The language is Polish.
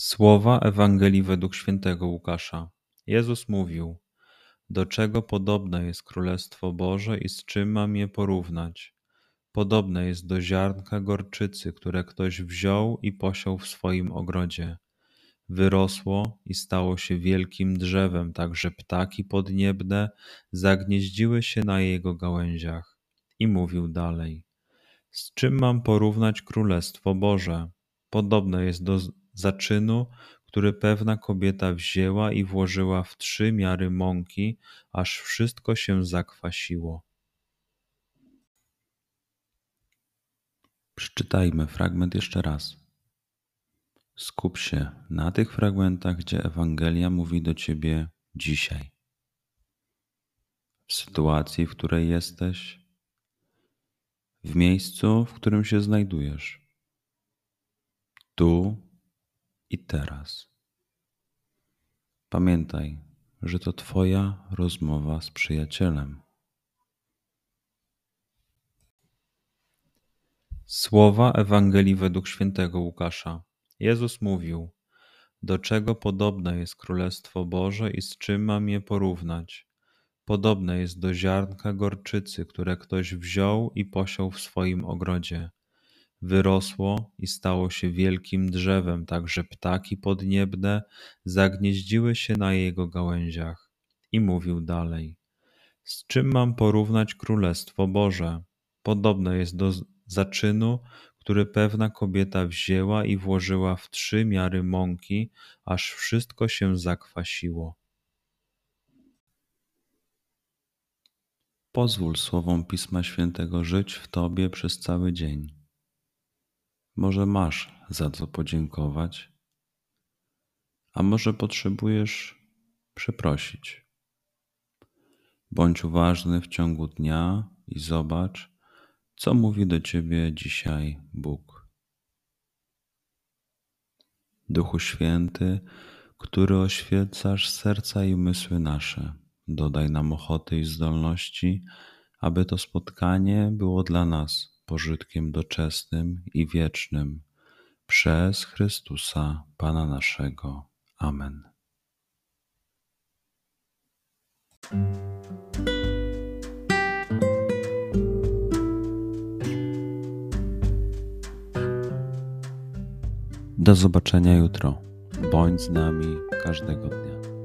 Słowa Ewangelii według świętego Łukasza. Jezus mówił: Do czego podobne jest Królestwo Boże i z czym mam je porównać? Podobne jest do ziarnka gorczycy, które ktoś wziął i posiął w swoim ogrodzie. Wyrosło i stało się wielkim drzewem, tak że ptaki podniebne zagnieździły się na jego gałęziach. I mówił dalej: Z czym mam porównać Królestwo Boże? Podobne jest do zaczynu, który pewna kobieta wzięła i włożyła w trzy miary mąki, aż wszystko się zakwasiło. Przeczytajmy fragment jeszcze raz. Skup się na tych fragmentach, gdzie Ewangelia mówi do ciebie dzisiaj. W sytuacji, w której jesteś, w miejscu, w którym się znajdujesz. Tu i teraz. Pamiętaj, że to Twoja rozmowa z przyjacielem. Słowa Ewangelii według świętego Łukasza. Jezus mówił: Do czego podobne jest Królestwo Boże i z czym mam je porównać? Podobne jest do ziarnka gorczycy, które ktoś wziął i posiął w swoim ogrodzie wyrosło i stało się wielkim drzewem, tak że ptaki podniebne zagnieździły się na jego gałęziach. I mówił dalej: Z czym mam porównać Królestwo Boże? Podobne jest do zaczynu, który pewna kobieta wzięła i włożyła w trzy miary mąki, aż wszystko się zakwasiło. Pozwól słowom Pisma Świętego żyć w Tobie przez cały dzień. Może masz za co podziękować, a może potrzebujesz przeprosić. Bądź uważny w ciągu dnia i zobacz, co mówi do ciebie dzisiaj Bóg. Duchu Święty, który oświecasz serca i umysły nasze, dodaj nam ochoty i zdolności, aby to spotkanie było dla nas pożytkiem doczesnym i wiecznym przez Chrystusa Pana naszego. Amen. Do zobaczenia jutro. Bądź z nami każdego dnia.